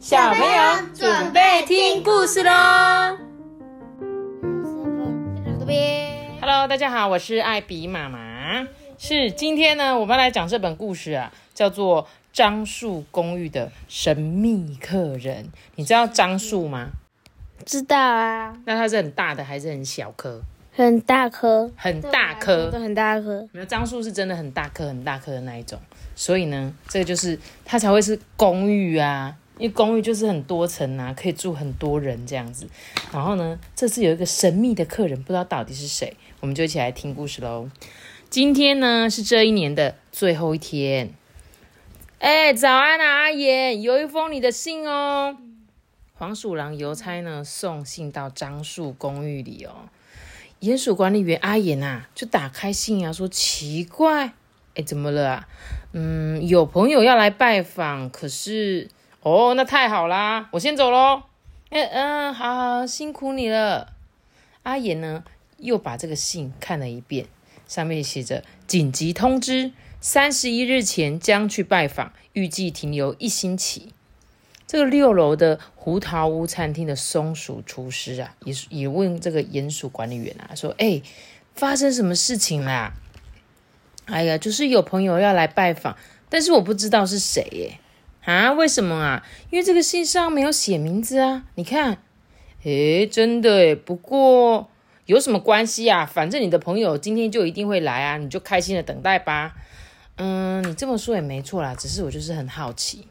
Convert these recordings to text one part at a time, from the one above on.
小朋友准备听故事喽！Hello，大家好，我是艾比妈妈。是今天呢，我们来讲这本故事啊，叫做《樟树公寓的神秘客人》。你知道樟树吗？知道啊。那它是很大的还是很小棵？很大棵，很大棵，都很大棵。没有樟树是真的很大棵、很大棵的那一种，所以呢，这个就是它才会是公寓啊。因为公寓就是很多层啊，可以住很多人这样子。然后呢，这次有一个神秘的客人，不知道到底是谁，我们就一起来听故事喽。今天呢是这一年的最后一天。哎，早安啊，阿言，有一封你的信哦。黄鼠狼邮差呢送信到樟树公寓里哦。鼹鼠管理员阿言呐，就打开信啊，说奇怪，哎，怎么了啊？嗯，有朋友要来拜访，可是。哦，那太好啦！我先走喽。嗯嗯，好好，辛苦你了。阿言呢，又把这个信看了一遍，上面写着紧急通知：三十一日前将去拜访，预计停留一星期。这个六楼的胡桃屋餐厅的松鼠厨师啊，也也问这个鼹鼠管理员啊，说：“哎，发生什么事情啦？”哎呀，就是有朋友要来拜访，但是我不知道是谁耶。啊？为什么啊？因为这个信上没有写名字啊！你看，诶，真的诶，不过有什么关系啊？反正你的朋友今天就一定会来啊，你就开心的等待吧。嗯，你这么说也没错啦，只是我就是很好奇，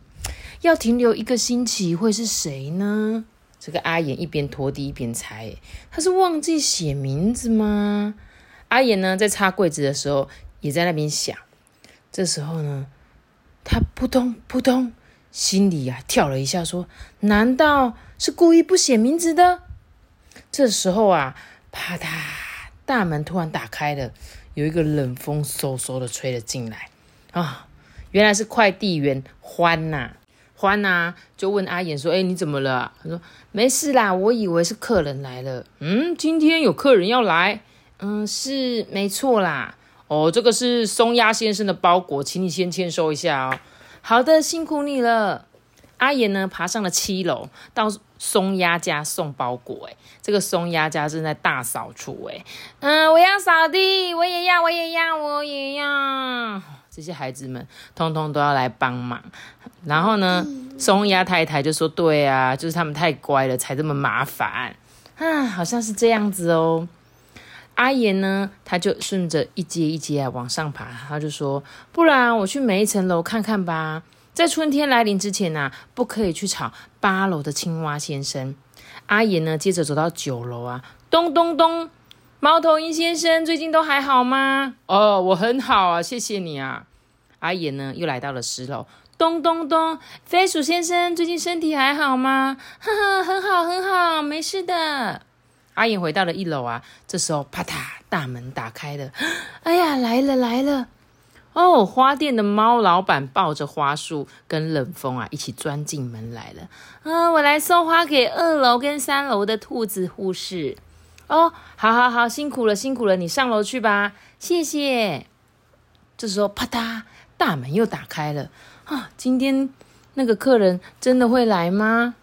要停留一个星期会是谁呢？这个阿言一边拖地一边猜，他是忘记写名字吗？阿言呢，在擦柜子的时候也在那边想。这时候呢，他扑通扑通。心里呀跳了一下，说：“难道是故意不写名字的？”这时候啊，啪嗒，大门突然打开了，有一个冷风嗖嗖的吹了进来。啊，原来是快递员欢呐，欢呐，就问阿言说：“哎，你怎么了？”他说：“没事啦，我以为是客人来了。”嗯，今天有客人要来？嗯，是没错啦。哦，这个是松鸭先生的包裹，请你先签收一下哦。好的，辛苦你了。阿言呢，爬上了七楼，到松鸭家送包裹。哎，这个松鸭家正在大扫除。哎，嗯，我要扫地，我也要，我也要，我也要。这些孩子们通通都要来帮忙。然后呢，松鸭太太就说：“对啊，就是他们太乖了，才这么麻烦。”啊，好像是这样子哦。阿言呢，他就顺着一阶一阶啊往上爬，他就说：“不然我去每一层楼看看吧。在春天来临之前呢，不可以去吵八楼的青蛙先生。”阿言呢，接着走到九楼啊，咚咚咚，猫头鹰先生最近都还好吗？哦，我很好啊，谢谢你啊。阿言呢，又来到了十楼，咚咚咚，飞鼠先生最近身体还好吗？哈哈，很好很好，没事的。阿言回到了一楼啊，这时候啪嗒，大门打开了。哎呀，来了来了！哦，花店的猫老板抱着花束跟冷风啊，一起钻进门来了。嗯，我来送花给二楼跟三楼的兔子护士。哦，好好好，辛苦了辛苦了，你上楼去吧，谢谢。这时候啪嗒，大门又打开了。啊，今天那个客人真的会来吗？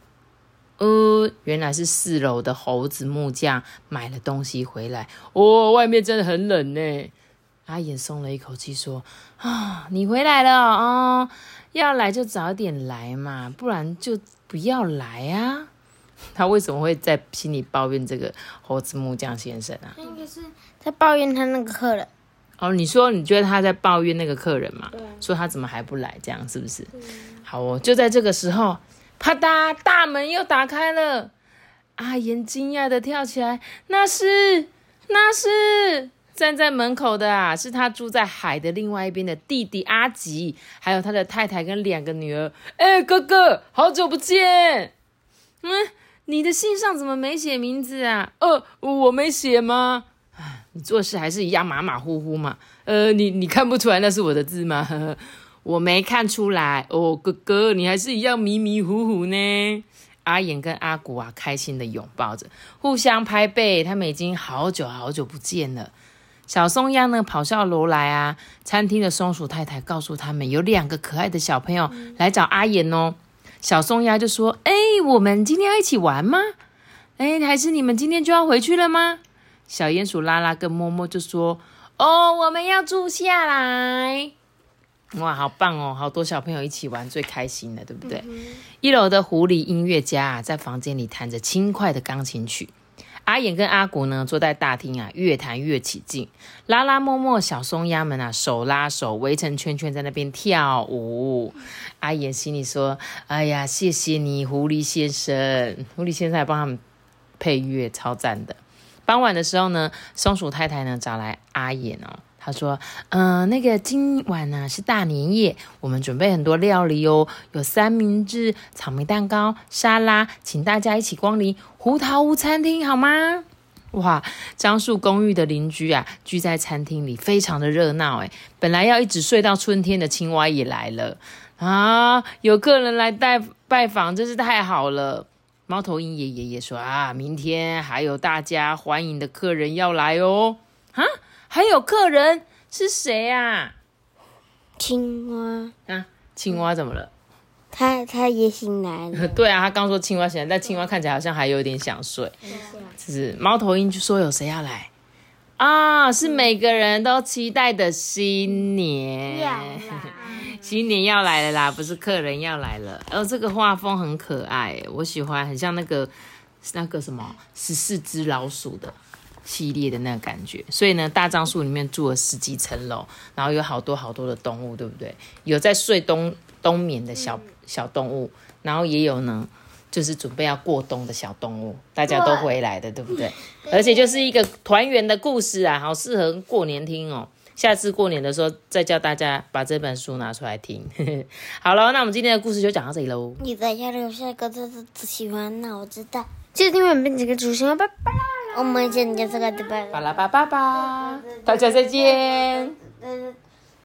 呃，原来是四楼的猴子木匠买了东西回来。哦，外面真的很冷呢。阿衍松了一口气，说：“啊，你回来了哦，要来就早点来嘛，不然就不要来啊。”他为什么会在心里抱怨这个猴子木匠先生啊？应该是在抱怨他那个客人。哦，你说你觉得他在抱怨那个客人嘛？说他怎么还不来？这样是不是？好哦，就在这个时候。啪嗒，大门又打开了。阿言惊讶的跳起来：“那是，那是站在门口的啊，是他住在海的另外一边的弟弟阿吉，还有他的太太跟两个女儿。哎，哥哥，好久不见。嗯，你的信上怎么没写名字啊？呃，我没写吗？你做事还是一样马马虎虎嘛。呃，你你看不出来那是我的字吗？”呵 呵我没看出来哦，哥哥，你还是一样迷迷糊糊呢。阿言跟阿古啊，开心的拥抱着，互相拍背，他们已经好久好久不见了。小松鸭呢，跑下楼来啊。餐厅的松鼠太太告诉他们，有两个可爱的小朋友来找阿言哦。小松鸭就说：“哎，我们今天要一起玩吗？哎，还是你们今天就要回去了吗？”小鼹鼠拉拉跟摸摸就说：“哦，我们要住下来。”哇，好棒哦！好多小朋友一起玩，最开心的，对不对？一楼的狐狸音乐家啊，在房间里弹着轻快的钢琴曲。阿衍跟阿古呢，坐在大厅啊，越弹越起劲。拉拉、摸摸、小松鸭们啊，手拉手围成圈圈在那边跳舞。阿衍心里说：“哎呀，谢谢你，狐狸先生。狐狸先生还帮他们配乐，超赞的。”傍晚的时候呢，松鼠太太呢找来阿衍哦。他说：“嗯，那个今晚呢是大年夜，我们准备很多料理哦，有三明治、草莓蛋糕、沙拉，请大家一起光临胡桃屋餐厅好吗？”哇，樟树公寓的邻居啊，聚在餐厅里，非常的热闹诶本来要一直睡到春天的青蛙也来了啊！有客人来拜拜访，真是太好了。猫头鹰爷爷也说：“啊，明天还有大家欢迎的客人要来哦。”啊！还有客人是谁啊？青蛙啊，青蛙怎么了？他他也醒来了。对啊，他刚说青蛙醒来，但青蛙看起来好像还有点想睡。是猫头鹰就说有谁要来啊？是每个人都期待的新年，新年要来了啦！不是客人要来了。哦，这个画风很可爱，我喜欢，很像那个那个什么十四只老鼠的。系列的那个感觉，所以呢，大樟树里面住了十几层楼，然后有好多好多的动物，对不对？有在睡冬冬眠的小小动物，然后也有呢，就是准备要过冬的小动物，大家都回来的，对不对？而且就是一个团圆的故事啊，好适合过年听哦。下次过年的时候再叫大家把这本书拿出来听。好了，那我们今天的故事就讲到这里喽。你在家留下一个字字喜欢，那我知道。记得订阅并这个主持人，拜拜。我们今天就这个地方。好了，拜拜吧，大家再见。